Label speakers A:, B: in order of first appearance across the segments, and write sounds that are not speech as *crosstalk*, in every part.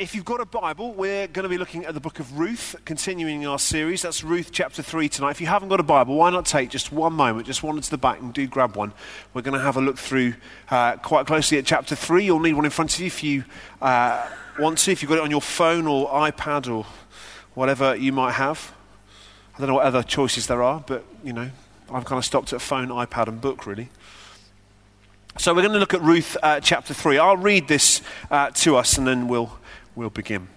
A: if you've got a Bible, we're going to be looking at the book of Ruth, continuing our series. That's Ruth chapter 3 tonight. If you haven't got a Bible, why not take just one moment, just one to the back and do grab one. We're going to have a look through uh, quite closely at chapter 3. You'll need one in front of you if you uh, want to, if you've got it on your phone or iPad or whatever you might have. I don't know what other choices there are, but, you know, I've kind of stopped at phone, iPad, and book, really. So we're going to look at Ruth uh, chapter 3. I'll read this uh, to us and then we'll, we'll begin.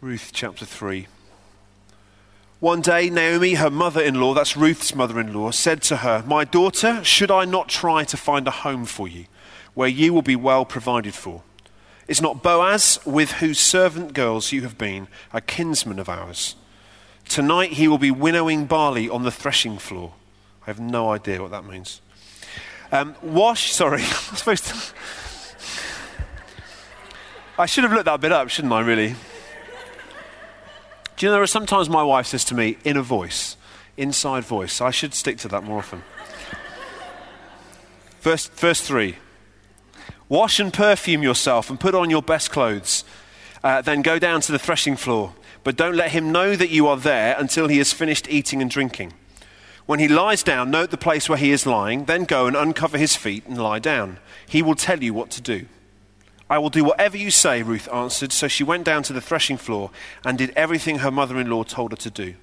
A: Ruth chapter 3. One day, Naomi, her mother in law, that's Ruth's mother in law, said to her, My daughter, should I not try to find a home for you where you will be well provided for? Is not Boaz, with whose servant girls you have been, a kinsman of ours? Tonight he will be winnowing barley on the threshing floor. I have no idea what that means. Um, wash, sorry, *laughs* I'm supposed to. I should have looked that bit up, shouldn't I, really? Do you know, there are sometimes my wife says to me, in a voice, inside voice. I should stick to that more often. Verse, verse 3 Wash and perfume yourself and put on your best clothes. Uh, then go down to the threshing floor. But don't let him know that you are there until he has finished eating and drinking. When he lies down, note the place where he is lying, then go and uncover his feet and lie down. He will tell you what to do. I will do whatever you say, Ruth answered. So she went down to the threshing floor and did everything her mother in law told her to do.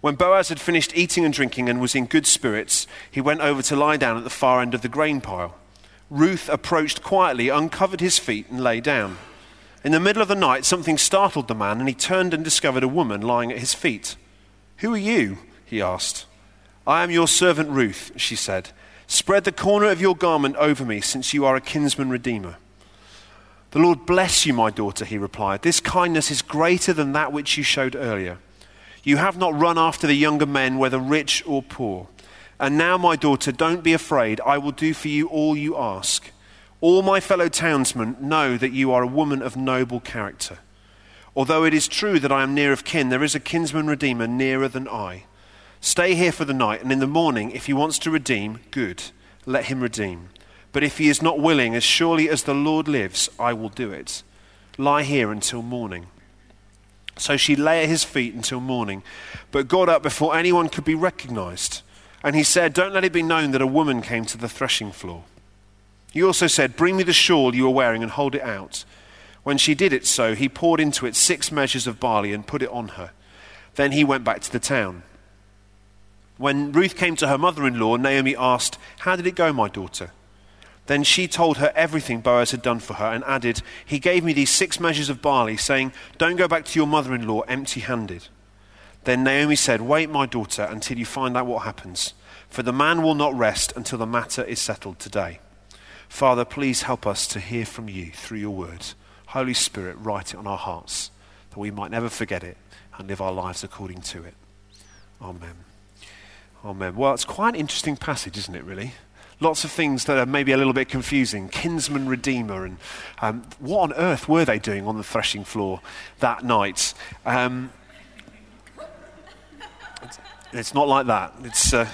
A: When Boaz had finished eating and drinking and was in good spirits, he went over to lie down at the far end of the grain pile. Ruth approached quietly, uncovered his feet, and lay down. In the middle of the night, something startled the man, and he turned and discovered a woman lying at his feet. Who are you? he asked. I am your servant Ruth, she said. Spread the corner of your garment over me, since you are a kinsman redeemer. The Lord bless you, my daughter, he replied. This kindness is greater than that which you showed earlier. You have not run after the younger men, whether rich or poor. And now, my daughter, don't be afraid. I will do for you all you ask. All my fellow townsmen know that you are a woman of noble character. Although it is true that I am near of kin, there is a kinsman redeemer nearer than I. Stay here for the night, and in the morning, if he wants to redeem, good, let him redeem. But if he is not willing, as surely as the Lord lives, I will do it. Lie here until morning. So she lay at his feet until morning, but got up before anyone could be recognized. And he said, Don't let it be known that a woman came to the threshing floor. He also said, Bring me the shawl you are wearing and hold it out. When she did it so, he poured into it six measures of barley and put it on her. Then he went back to the town. When Ruth came to her mother in law, Naomi asked, How did it go, my daughter? Then she told her everything Boaz had done for her and added, He gave me these six measures of barley, saying, Don't go back to your mother in law empty handed. Then Naomi said, Wait, my daughter, until you find out what happens, for the man will not rest until the matter is settled today. Father, please help us to hear from you through your words. Holy Spirit, write it on our hearts that we might never forget it and live our lives according to it. Amen. Amen. Well, it's quite an interesting passage, isn't it, really? Lots of things that are maybe a little bit confusing. Kinsman Redeemer, and um, what on earth were they doing on the threshing floor that night? Um, it's, it's, not like that. It's. Uh,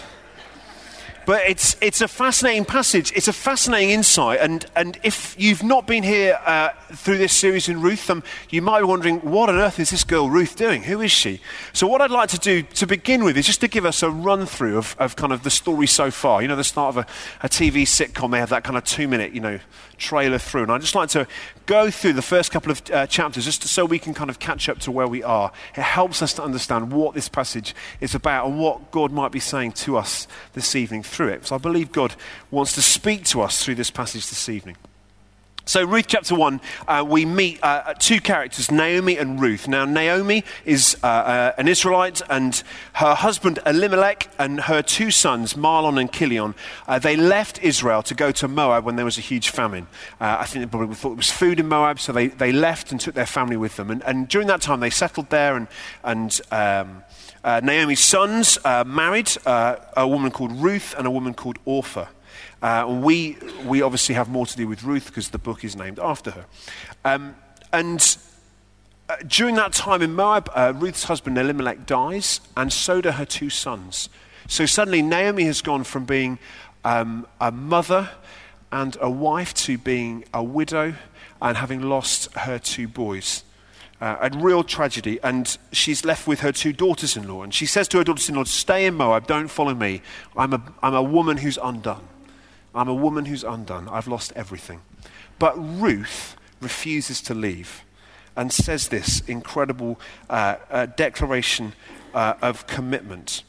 A: but it's, it's a fascinating passage. It's a fascinating insight. And, and if you've not been here uh, through this series in Ruth, um, you might be wondering, what on earth is this girl Ruth doing? Who is she? So, what I'd like to do to begin with is just to give us a run through of, of kind of the story so far. You know, the start of a, a TV sitcom, they have that kind of two minute, you know, trailer through. And I'd just like to go through the first couple of uh, chapters just so we can kind of catch up to where we are. It helps us to understand what this passage is about and what God might be saying to us this evening through it. So I believe God wants to speak to us through this passage this evening. So, Ruth chapter 1, uh, we meet uh, two characters, Naomi and Ruth. Now, Naomi is uh, uh, an Israelite, and her husband Elimelech and her two sons, Mahlon and Chilion, uh, they left Israel to go to Moab when there was a huge famine. Uh, I think they probably thought there was food in Moab, so they, they left and took their family with them. And, and during that time, they settled there, and, and um, Naomi's sons married a woman called Ruth and a woman called Orpah. Uh, we, we obviously have more to do with Ruth because the book is named after her. Um, and uh, during that time in Moab, uh, Ruth's husband Elimelech dies, and so do her two sons. So suddenly, Naomi has gone from being um, a mother and a wife to being a widow and having lost her two boys. Uh, a real tragedy. And she's left with her two daughters in law. And she says to her daughters in law, Stay in Moab, don't follow me. I'm a, I'm a woman who's undone. I'm a woman who's undone. I've lost everything. But Ruth refuses to leave and says this incredible uh, uh, declaration uh, of commitment.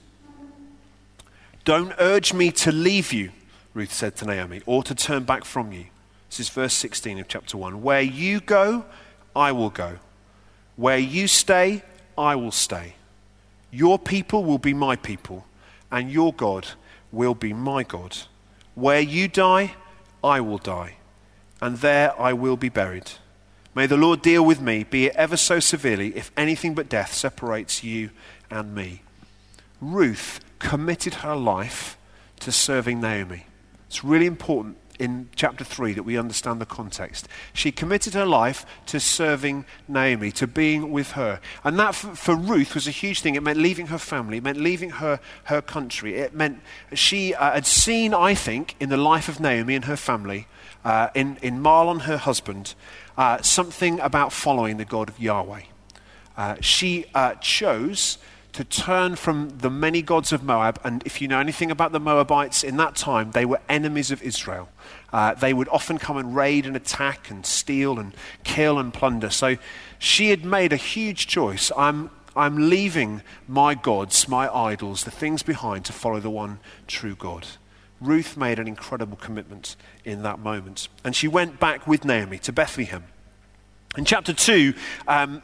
A: Don't urge me to leave you, Ruth said to Naomi, or to turn back from you. This is verse 16 of chapter 1. Where you go, I will go. Where you stay, I will stay. Your people will be my people, and your God will be my God. Where you die, I will die, and there I will be buried. May the Lord deal with me, be it ever so severely, if anything but death separates you and me. Ruth committed her life to serving Naomi. It's really important in chapter 3 that we understand the context. She committed her life to serving Naomi, to being with her. And that for, Ruth was a huge thing. It meant leaving her family, it meant leaving her, her country. It meant she uh, had seen, I think, in the life of Naomi and her family, uh, in, in Mahlon, her husband, uh, something about following the God of Yahweh. Uh, she uh, chose to turn from the many gods of Moab. And if you know anything about the Moabites in that time, they were enemies of Israel. Uh, they would often come and raid and attack and steal and kill and plunder. So she had made a huge choice. I'm, I'm leaving my gods, my idols, the things behind to follow the one true God. Ruth made an incredible commitment in that moment. And she went back with Naomi to Bethlehem. In chapter 2, um,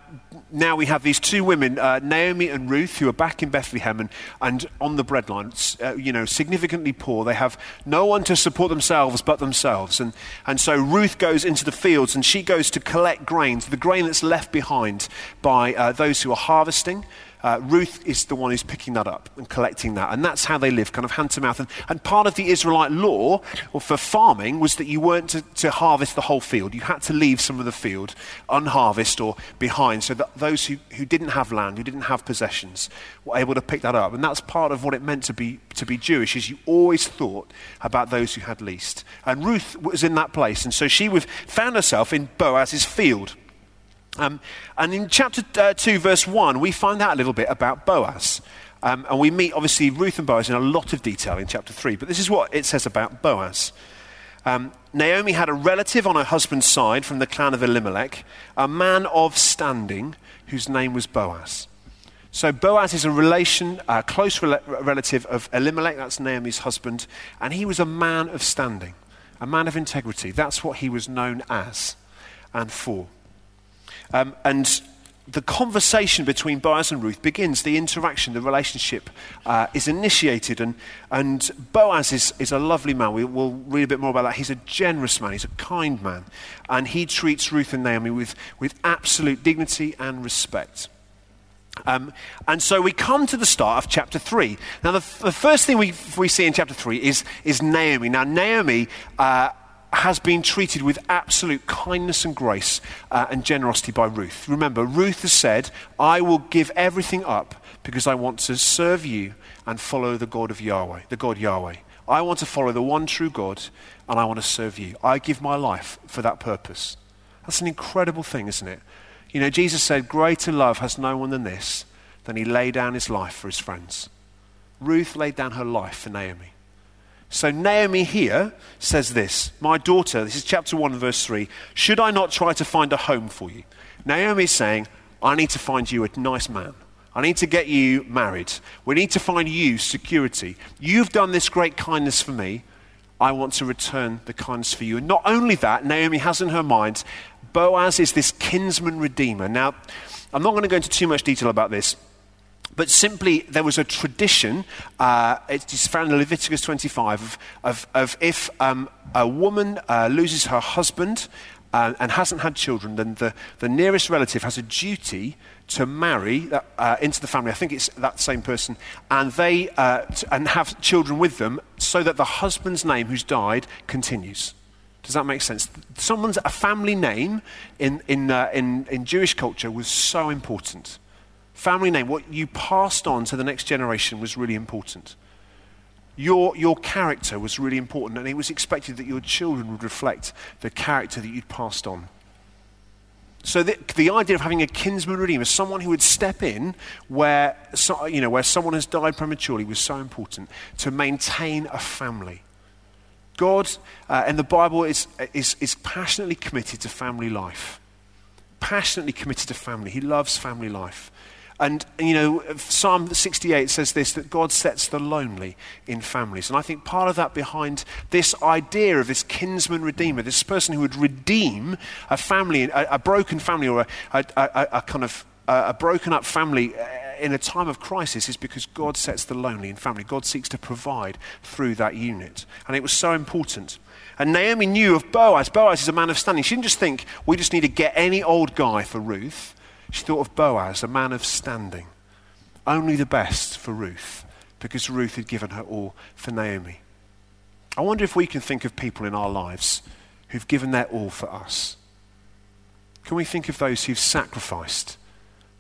A: now we have these two women, uh, Naomi and Ruth, who are back in Bethlehem and, and on the breadline, uh, you know, significantly poor. They have no one to support themselves but themselves. And, and so Ruth goes into the fields and she goes to collect grains, the grain that's left behind by uh, those who are harvesting. Uh, Ruth is the one who's picking that up and collecting that. And that's how they live, kind of hand to mouth. And, and part of the Israelite law for farming was that you weren't to, to, harvest the whole field. You had to leave some of the field unharvested or behind so that those who, who didn't have land, who didn't have possessions, were able to pick that up. And that's part of what it meant to be, to be Jewish, is you always thought about those who had least. And Ruth was in that place. And so she found herself in Boaz's field. Um, and in chapter uh, 2, verse 1, we find out a little bit about Boaz. Um, and we meet, obviously, Ruth and Boaz in a lot of detail in chapter 3. But this is what it says about Boaz. Um, Naomi had a relative on her husband's side from the clan of Elimelech, a man of standing whose name was Boaz. So Boaz is a relation, a close rel- relative of Elimelech, that's Naomi's husband, and he was a man of standing, a man of integrity. That's what he was known as and for. Um, and the conversation between Boaz and Ruth begins, the interaction, the relationship uh, is initiated. And, and Boaz is, is a lovely man. We, will read a bit more about that. He's a generous man, he's a kind man. And he treats Ruth and Naomi with, with absolute dignity and respect. Um, and so we come to the start of chapter 3. Now, the, the first thing we, we see in chapter 3 is, is Naomi. Now, Naomi uh, has been treated with absolute kindness and grace uh, and generosity by Ruth. Remember, Ruth has said, I will give everything up because I want to serve you and follow the God of Yahweh, the God Yahweh. I want to follow the one true God and I want to serve you. I give my life for that purpose. That's an incredible thing, isn't it? You know, Jesus said, Greater love has no one than this, than he laid down his life for his friends. Ruth laid down her life for Naomi. So Naomi here says this My daughter, this is chapter 1, verse 3, should I not try to find a home for you? Naomi is saying, I need to find you a nice man. I need to get you married. We need to find you security. You've done this great kindness for me. I want to return the kindness for you. And not only that, Naomi has in her mind, Boaz is this kinsman redeemer. Now, I'm not going to go into too much detail about this but simply there was a tradition, uh, it's found in Leviticus 25, of, of, of if um, a woman uh, loses her husband uh, and hasn't had children, then the, the nearest relative has a duty to marry uh, into the family. I think it's that same person, and they uh, t- and have children with them, so that the husband's name who's died continues. Does that make sense? Someone's a family name in in, uh, in in Jewish culture was so important. Family name, what you passed on to the next generation was really important. your, your character was really important, and it was expected that your children would reflect the character that you'd passed on. So the, the, idea of having a kinsman redeemer, someone who would step in where, so, you know, where someone has died prematurely, was so important to maintain a family. God uh, in the Bible is, is, is passionately committed to family life. Passionately committed to family. He loves family life. And, you know, Psalm 68 says this that God sets the lonely in families. And I think part of that behind this idea of this kinsman redeemer, this person who would redeem a family, a, a broken family, or a, a, a kind of a broken up family uh, in a time of crisis is because God sets the lonely in family. God seeks to provide through that unit. And it was so important. And Naomi knew of Boaz. Boaz is a man of standing. She didn't just think, we just need to get any old guy for Ruth. She thought of Boaz, a man of standing. Only the best for Ruth, because Ruth had given her all for Naomi. I wonder if we can think of people in our lives who've given their all for us. Can we think of those who've sacrificed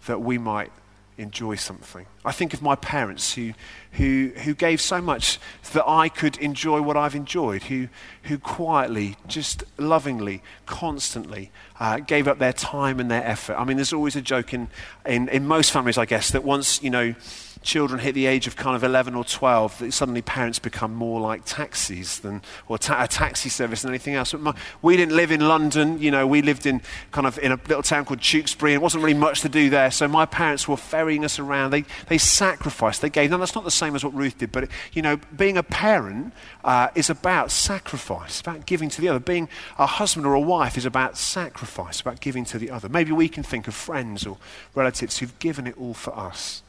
A: that we might enjoy something. I think of my parents who, who, who gave so much that I could enjoy what I've enjoyed, who, who quietly, just lovingly, constantly uh, gave up their time and their effort. I mean, there's always a joke in, in, in most families, I guess, that once, you know, children hit the age of kind of 11 or 12, that suddenly parents become more like taxis than, or ta- a taxi service than anything else. My, we didn't live in London, you know, we lived in kind of in a little town called Tewkesbury, and it wasn't really much to do there. So my parents were ferrying us around. They, they sacrificed, they gave. Now, that's not the same as what Ruth did, but, you know, being a parent uh, is about sacrifice, about giving to the other. Being a husband or a wife is about sacrifice, about giving to the other. Maybe we can think of friends or relatives who've given it all for us.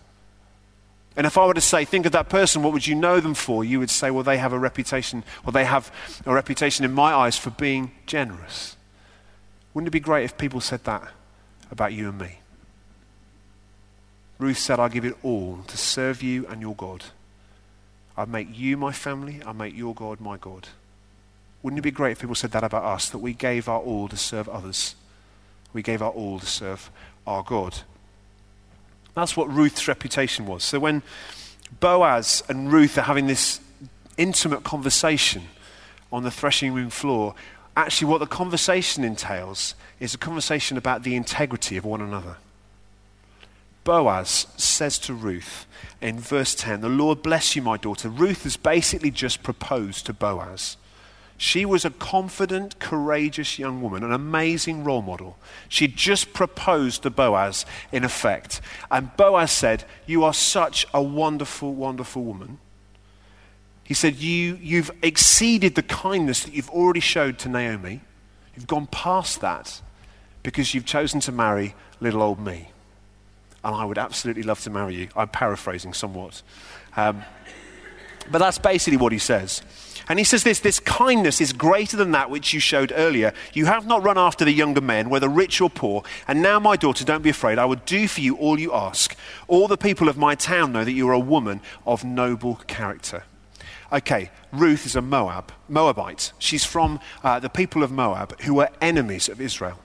A: And if I were to say, think of that person, what would you know them for? You would say, well, they have a reputation, or they have a reputation in my eyes for being generous. Wouldn't it be great if people said that about you and me? Ruth said, I give it all to serve you and your God. I make you my family, I make your God my God. Wouldn't it be great if people said that about us, that we gave our all to serve others? We gave our all to serve our God. That's what Ruth's reputation was. So when Boaz and Ruth are having this intimate conversation on the threshing room floor, actually, what the conversation entails is a conversation about the integrity of one another. Boaz says to Ruth in verse 10, The Lord bless you, my daughter. Ruth has basically just proposed to Boaz. She was a confident, courageous young woman, an amazing role model. She'd just proposed to Boaz, in effect. And Boaz said, You are such a wonderful, wonderful woman. He said, you, You've exceeded the kindness that you've already showed to Naomi. You've gone past that because you've chosen to marry little old me. And I would absolutely love to marry you. I'm paraphrasing somewhat. Um, but that's basically what he says. And he says this this kindness is greater than that which you showed earlier. You have not run after the younger men, whether rich or poor. And now, my daughter, don't be afraid. I will do for you all you ask. All the people of my town know that you are a woman of noble character. Okay, Ruth is a Moab, Moabite. She's from uh, the people of Moab who were enemies of Israel.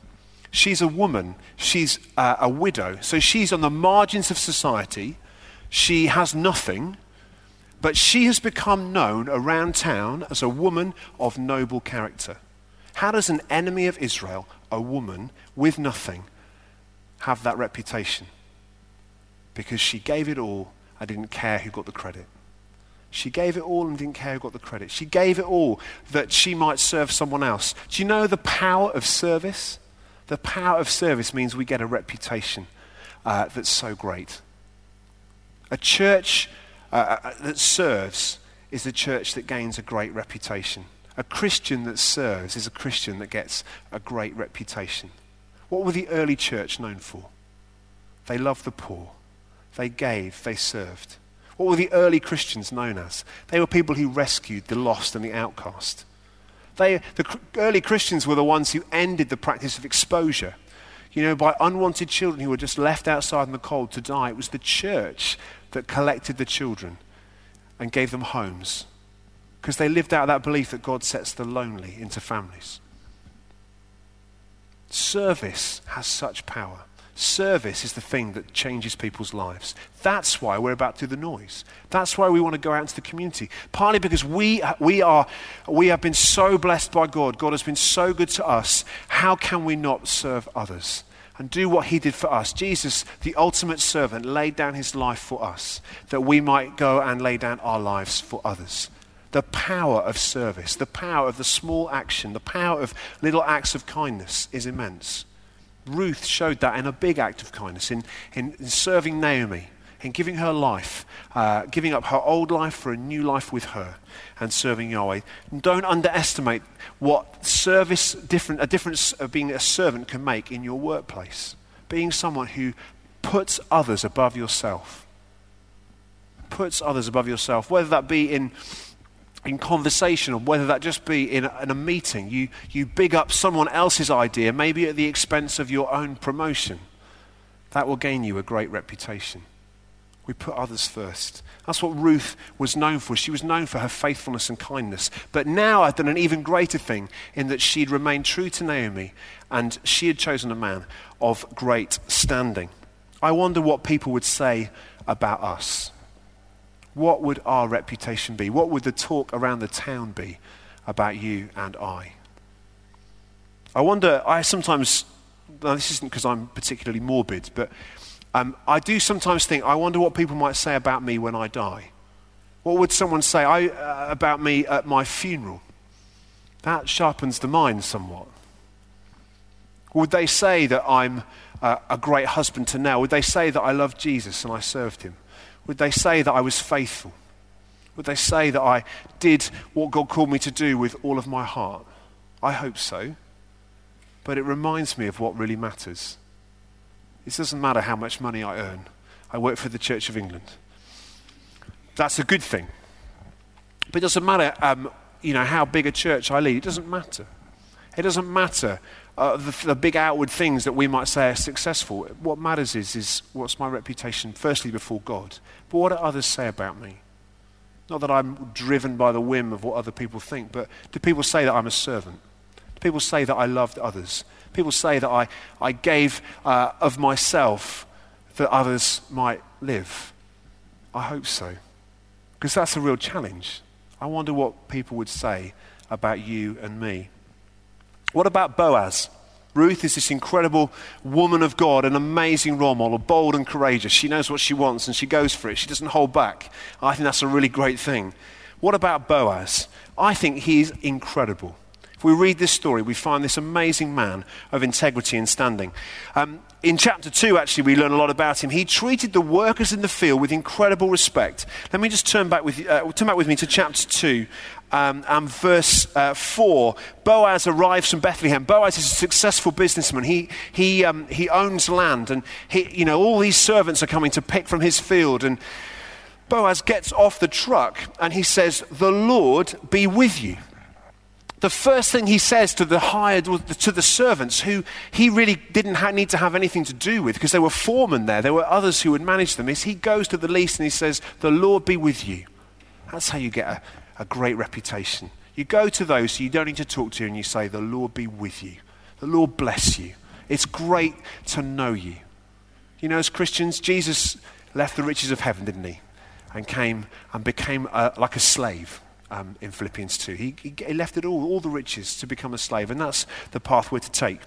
A: She's a woman, she's uh, a widow, so she's on the margins of society. She has nothing, but she has become known around town as a woman of noble character. How does an enemy of Israel, a woman with nothing, have that reputation? Because she gave it all and didn't care who got the credit. She gave it all and didn't care who got the credit. She gave it all that she might serve someone else. Do you know the power of service? The power of service means we get a reputation uh, that's so great. A church uh, uh, that serves is a church that gains a great reputation. A Christian that serves is a Christian that gets a great reputation. What were the early church known for? They loved the poor. They gave. They served. What were the early Christians known as? They were people who rescued the lost and the outcast. They, the early Christians were the ones who ended the practice of exposure. You know, by unwanted children who were just left outside in the cold to die. It was the church that collected the children and gave them homes because they lived out that belief that God sets the lonely into families. Service has such power. Service is the thing that changes people's lives. That's why we're about to do the noise. That's why we want to go out into the community. Partly because we, we, are, we have been so blessed by God. God has been so good to us. How can we not serve others? and do what he did for us. Jesus, the ultimate servant, laid down his life for us that we might go and lay down our lives for others. The power of service, the power of the small action, the power of little acts of kindness is immense. Ruth showed that in a big act of kindness, in, in, in serving Naomi, in giving her life, uh, giving up her old life for a new life with her, and serving Yahweh. Don't underestimate what service, different, a difference of being a servant can make in your workplace. Being someone who puts others above yourself. Puts others above yourself, whether that be in in conversation or whether that just be in a, in a meeting. You, you big up someone else's idea, maybe at the expense of your own promotion. That will gain you a great reputation. We put others first. That's what Ruth was known for. She was known for her faithfulness and kindness. But now I've done an even greater thing in that she'd remained true to Naomi and she had chosen a man of great standing. I wonder what people would say about us what would our reputation be? What would the talk around the town be about you and I? I wonder, I sometimes, now this isn't because I'm particularly morbid, but um, I do sometimes think, I wonder what people might say about me when I die. What would someone say I, uh, about me at my funeral? That sharpens the mind somewhat. Would they say that I'm uh, a great husband to Nell? Would they say that I love Jesus and I served him? Would they say that I was faithful? Would they say that I did what God called me to do with all of my heart? I hope so. But it reminds me of what really matters. It doesn't matter how much money I earn. I work for the Church of England. That's a good thing. But it doesn't matter, um, you know, how big a church I lead. It doesn't matter. It doesn't matter uh, the, the, big outward things that we might say are successful. What matters is, is what's my reputation, firstly, before God. But what do others say about me? Not that I'm driven by the whim of what other people think, but do people say that I'm a servant? Do people say that I loved others? People say that I, I gave uh, of myself that others might live. I hope so. Because that's a real challenge. I wonder what people would say about you and me. What about Boaz? Ruth is this incredible woman of God, an amazing role model, bold and courageous. She knows what she wants and she goes for it. She doesn't hold back. I think that's a really great thing. What about Boaz? I think he's incredible. If we read this story, we find this amazing man of integrity and standing. Um, in chapter 2, actually, we learn a lot about him. He treated the workers in the field with incredible respect. Let me just turn back with, uh, turn back with me to chapter 2 um, and verse uh, 4, Boaz arrives from Bethlehem. Boaz is a successful businessman. He, he, um, he owns land, and he, you know, all these servants are coming to pick from his field. And Boaz gets off the truck and he says, The Lord be with you. The first thing he says to the hired, to the servants, who he really didn't ha- need to have anything to do with because there were foremen there, there were others who would manage them, is he goes to the least and he says, The Lord be with you. That's how you get a, a great reputation. You go to those you don't need to talk to and you say, The Lord be with you. The Lord bless you. It's great to know you. You know, as Christians, Jesus left the riches of heaven, didn't he? And came and became a, like a slave um, in Philippians 2. He, he, he left it all, all the riches, to become a slave. And that's the path we're to take.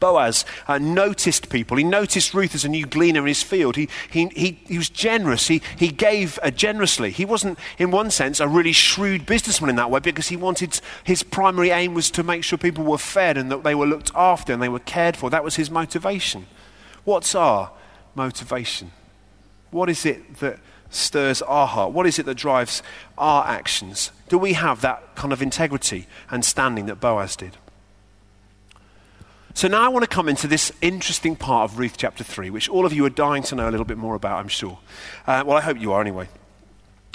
A: Boaz uh, noticed people. He noticed Ruth as a new gleaner in his field. He, he, he, he was generous. He, he gave uh, generously. He wasn't, in one sense, a really shrewd businessman in that way because he wanted, his primary aim was to make sure people were fed and that they were looked after and they were cared for. That was his motivation. What's our motivation? What is it that stirs our heart? What is it that drives our actions? Do we have that kind of integrity and standing that Boaz did? So now I want to come into this interesting part of Ruth chapter 3, which all of you are dying to know a little bit more about, I'm sure. Uh, well, I hope you are anyway.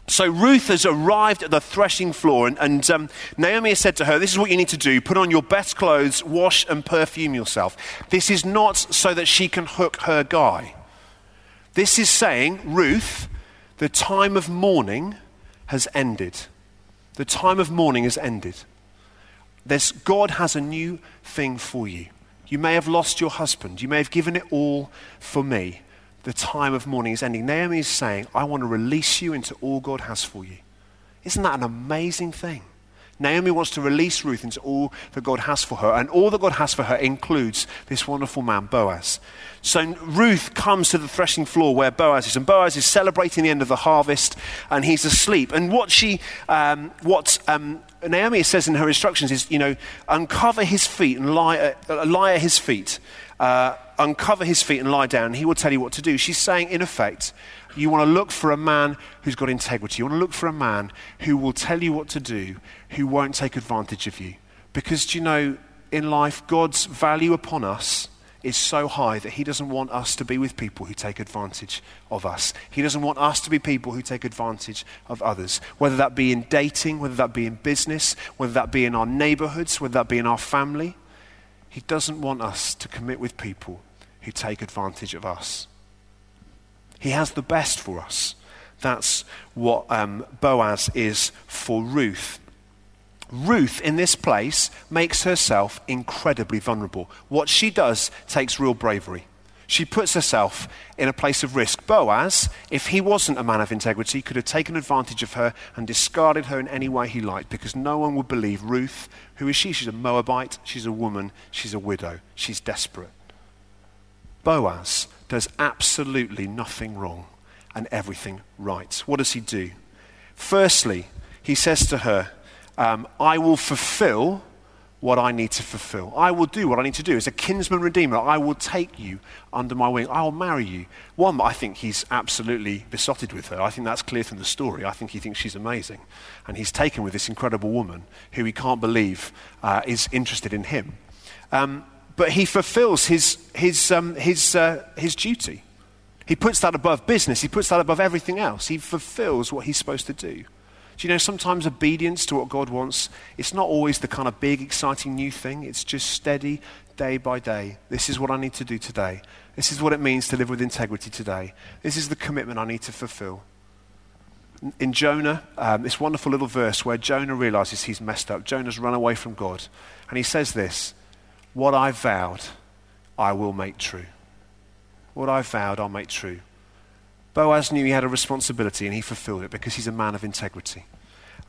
A: So Ruth has arrived at the threshing floor, and, and um, Naomi has said to her, This is what you need to do put on your best clothes, wash and perfume yourself. This is not so that she can hook her guy. This is saying, Ruth, the time of mourning has ended. The time of mourning has ended. There's, God has a new thing for you. You may have lost your husband. You may have given it all for me. The time of mourning is ending. Naomi is saying, I want to release you into all God has for you. Isn't that an amazing thing? Naomi wants to release Ruth into all that God has for her, and all that God has for her includes this wonderful man, Boaz. So Ruth comes to the threshing floor where Boaz is, and Boaz is celebrating the end of the harvest, and he's asleep. And what she, um, what um, Naomi says in her instructions is, you know, uncover his feet and lie, uh, lie at his feet. Uh, uncover his feet and lie down, and he will tell you what to do. She's saying, in effect, you want to look for a man who's got integrity. You want to look for a man who will tell you what to do, who won't take advantage of you. Because, do you know, in life, God's value upon us is so high that He doesn't want us to be with people who take advantage of us. He doesn't want us to be people who take advantage of others, whether that be in dating, whether that be in business, whether that be in our neighborhoods, whether that be in our family. He doesn't want us to commit with people who take advantage of us. He has the best for us. That's what um, Boaz is for Ruth. Ruth, in this place, makes herself incredibly vulnerable. What she does takes real bravery. She puts herself in a place of risk. Boaz, if he wasn't a man of integrity, could have taken advantage of her and discarded her in any way he liked because no one would believe Ruth. Who is she? She's a Moabite, she's a woman, she's a widow, she's desperate. Boaz does absolutely nothing wrong and everything right. What does he do? Firstly, he says to her, um, I will fulfill what I need to fulfill. I will do what I need to do. As a kinsman redeemer, I will take you under my wing. I will marry you. One, I think he's absolutely besotted with her. I think that's clear from the story. I think he thinks she's amazing. And he's taken with this incredible woman who he can't believe uh, is interested in him. Um, but he fulfills his, his, um, his, uh, his duty. He puts that above business, he puts that above everything else. He fulfills what he's supposed to do. Do you know, sometimes obedience to what God wants, it's not always the kind of big, exciting new thing. It's just steady, day by day. This is what I need to do today. This is what it means to live with integrity today. This is the commitment I need to fulfill. In Jonah, um, this wonderful little verse where Jonah realizes he's messed up. Jonah's run away from God. And he says this what I vowed, I will make true. What I vowed, I'll make true. Boaz knew he had a responsibility and he fulfilled it because he's a man of integrity.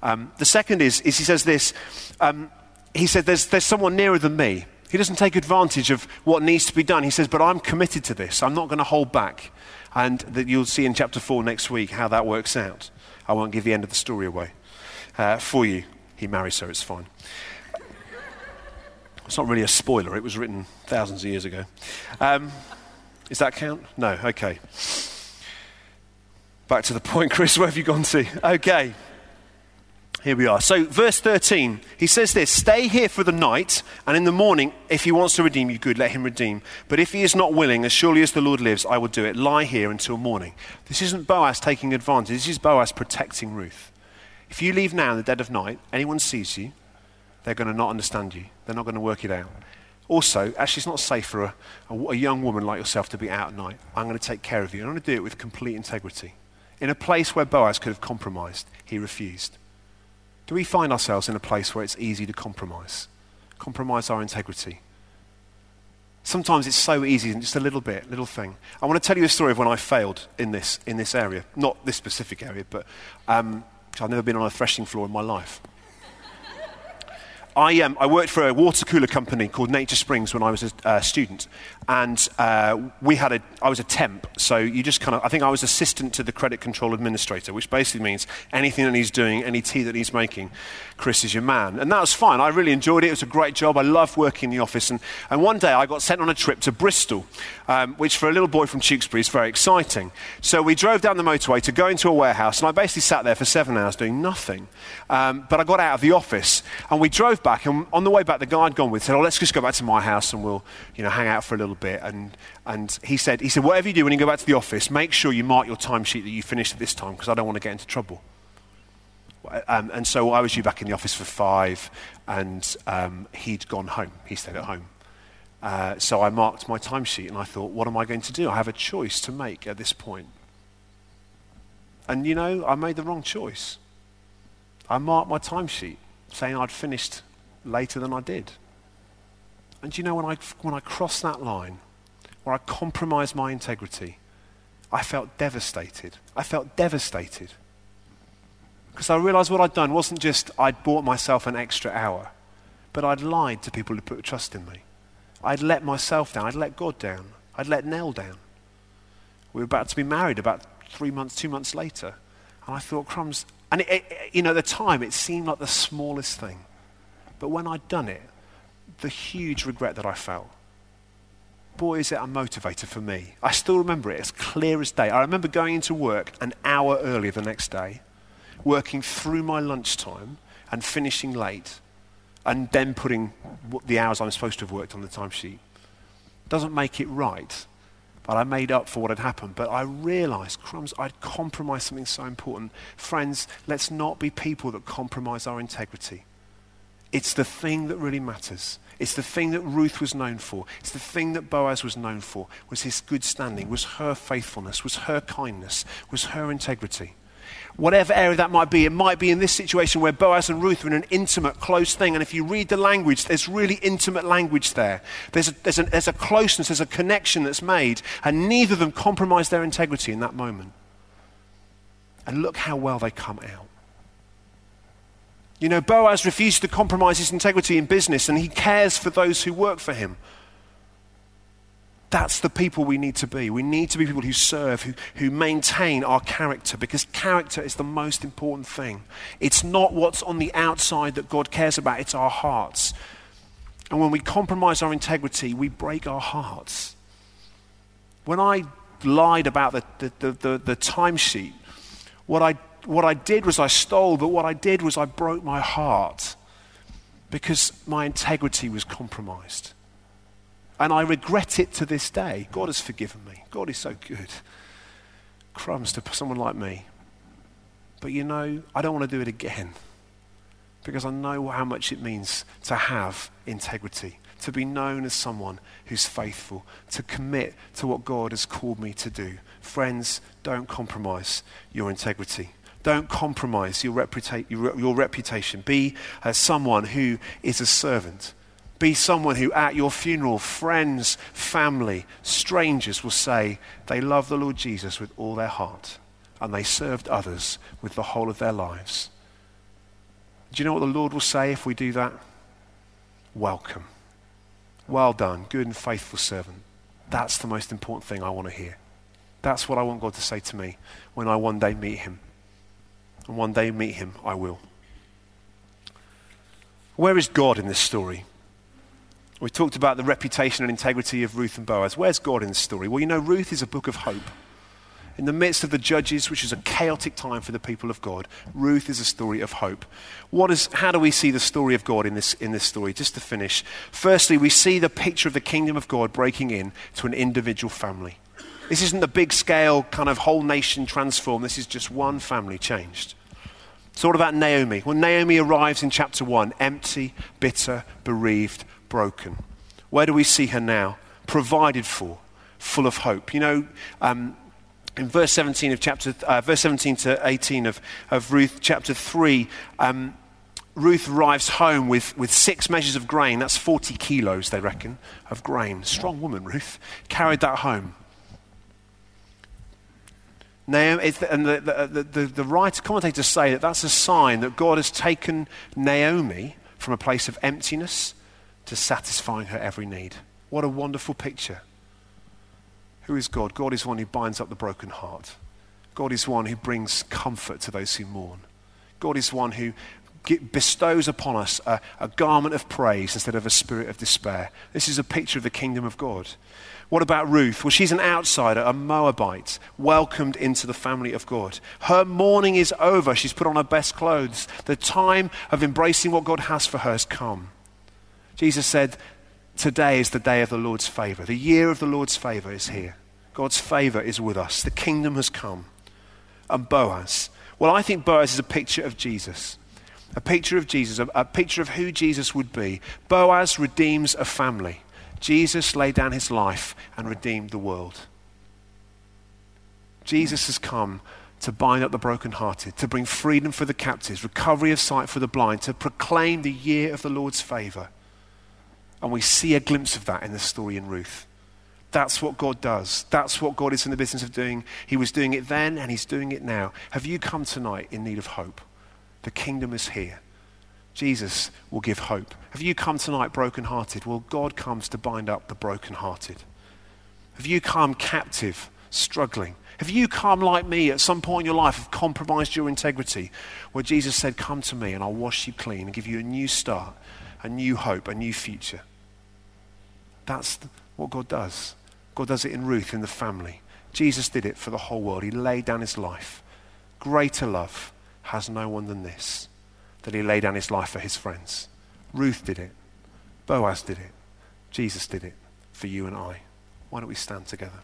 A: Um, the second is, is, he says this um, he said, there's, there's someone nearer than me. He doesn't take advantage of what needs to be done. He says, But I'm committed to this. I'm not going to hold back. And that you'll see in chapter 4 next week how that works out. I won't give the end of the story away uh, for you. He marries her, it's fine. It's not really a spoiler, it was written thousands of years ago. Um, does that count? No, okay. Back to the point, Chris, *laughs* where have you gone to? Okay. Here we are. So, verse 13, he says this Stay here for the night, and in the morning, if he wants to redeem you, good, let him redeem. But if he is not willing, as surely as the Lord lives, I will do it. Lie here until morning. This isn't Boaz taking advantage, this is Boaz protecting Ruth. If you leave now in the dead of night, anyone sees you, they're going to not understand you. They're not going to work it out. Also, actually, it's not safe for a, a, a, young woman like yourself to be out at night. I'm going to take care of you. I'm going to do it with complete integrity. In a place where Boaz could have compromised, he refused. Do we find ourselves in a place where it's easy to compromise? Compromise our integrity. Sometimes it's so easy, just a little bit, little thing. I want to tell you a story of when I failed in this, in this area. Not this specific area, but um, I've never been on a threshing floor in my life. *laughs* I, um, I worked for a water cooler company called Nature Springs when I was a uh, student, and uh, we had a, I was a temp, so you just kind of, I think I was assistant to the credit control administrator, which basically means anything that he's doing, any tea that he's making, Chris is your man. And that was fine. I really enjoyed it. It was a great job. I loved working in the office. And, and one day I got sent on a trip to Bristol, um, which for a little boy from Tewkesbury is very exciting. So we drove down the motorway to go into a warehouse, and I basically sat there for seven hours doing nothing. Um, but I got out of the office, and we drove back, and on the way back, the guy I'd gone with said, oh, let's just go back to my house and we'll, you know, hang out for a little bit. And, and he said, he said, whatever you do when you go back to the office, make sure you mark your timesheet that you finished at this time because I don't want to get into trouble. Um, and so I was due back in the office for five, and um, he'd gone home. He stayed at home. Uh, so I marked my timesheet, and I thought, what am I going to do? I have a choice to make at this point. And you know, I made the wrong choice. I marked my timesheet saying I'd finished later than I did. And you know, when I, when I crossed that line, where I compromised my integrity, I felt devastated. I felt devastated. Because I realized what I'd done wasn't just I'd bought myself an extra hour, but I'd lied to people who put trust in me. I'd let myself down. I'd let God down. I'd let Nell down. We were about to be married about three months, two months later. And I thought, crumbs. And it, it, you know, at the time, it seemed like the smallest thing. But when I'd done it, the huge regret that I felt. Boy, is it a motivator for me. I still remember it as clear as day. I remember going into work an hour earlier the next day, working through my lunchtime and finishing late, and then putting the hours I'm supposed to have worked on the timesheet. Doesn't make it right, but I made up for what had happened. But I realized, crumbs, I'd compromised something so important. Friends, let's not be people that compromise our integrity. It's the thing that really matters. It's the thing that Ruth was known for. It's the thing that Boaz was known for, was his good standing, was her faithfulness, was her kindness, was her integrity. Whatever area that might be, it might be in this situation where Boaz and Ruth are in an intimate, close thing. And if you read the language, there's really intimate language there. There's a, there's, a, there's a closeness, there's a connection that's made. And neither of them compromise their integrity in that moment. And look how well they come out. You know, Boaz refused to compromise his integrity in business and he cares for those who work for him. That's the people we need to be. We need to be people who serve, who, who maintain our character, because character is the most important thing. It's not what's on the outside that God cares about, it's our hearts. And when we compromise our integrity, we break our hearts. When I lied about the, the, the, the, the timesheet, what I what I did was I stole, but what I did was I broke my heart because my integrity was compromised. And I regret it to this day. God has forgiven me. God is so good. Crumbs to someone like me. But you know, I don't want to do it again because I know how much it means to have integrity, to be known as someone who's faithful, to commit to what God has called me to do. Friends, don't compromise your integrity. Don't compromise your, reputa- your, your reputation. Be uh, someone who is a servant. Be someone who, at your funeral, friends, family, strangers will say they love the Lord Jesus with all their heart and they served others with the whole of their lives. Do you know what the Lord will say if we do that? Welcome. Well done, good and faithful servant. That's the most important thing I want to hear. That's what I want God to say to me when I one day meet him and one day meet him, I will. Where is God in this story? We talked about the reputation and integrity of Ruth and Boaz. Where's God in this story? Well, you know, Ruth is a book of hope. In the midst of the judges, which is a chaotic time for the people of God, Ruth is a story of hope. What is, how do we see the story of God in this, in this story? Just to finish. Firstly, we see the picture of the kingdom of God breaking in to an individual family. This isn't the big scale kind of whole nation transform. This is just one family changed. It's all about Naomi. When Naomi arrives in chapter 1, empty, bitter, bereaved, broken. Where do we see her now? Provided for, full of hope. You know, um, in verse 17 of chapter, uh, verse 17 to 18 of, of Ruth chapter 3, um, Ruth arrives home with, with six measures of grain. That's 40 kilos, they reckon, of grain. Strong woman, Ruth. Carried that home. Naomi, and the, the, the, the commentators say that that's a sign that God has taken Naomi from a place of emptiness to satisfying her every need. What a wonderful picture. Who is God? God is one who binds up the broken heart. God is one who brings comfort to those who mourn. God is one who bestows upon us a, a garment of praise instead of a spirit of despair. This is a picture of the kingdom of God. What about Ruth? Well, she's an outsider, a Moabite, welcomed into the family of God. Her mourning is over. She's put on her best clothes. The time of embracing what God has for her has come. Jesus said, Today is the day of the Lord's favor. The year of the Lord's favor is here. God's favor is with us. The kingdom has come. And Boaz. Well, I think Boaz is a picture of Jesus. A picture of Jesus, a, a picture of who Jesus would be. Boaz redeems a family. Jesus laid down his life and redeemed the world. Jesus has come to bind up the brokenhearted, to bring freedom for the captives, recovery of sight for the blind, to proclaim the year of the Lord's favor. And we see a glimpse of that in the story in Ruth. That's what God does. That's what God is in the business of doing. He was doing it then and He's doing it now. Have you come tonight in need of hope? The kingdom is here. Jesus will give hope. Have you come tonight brokenhearted? Well, God comes to bind up the brokenhearted. Have you come captive, struggling? Have you come like me at some point in your life, have compromised your integrity, where Jesus said, Come to me and I'll wash you clean and give you a new start, a new hope, a new future? That's what God does. God does it in Ruth, in the family. Jesus did it for the whole world. He laid down his life. Greater love has no one than this, that he laid down his life for his friends. Ruth did it. Boaz did it. Jesus did it for you and I. Why don't we stand together?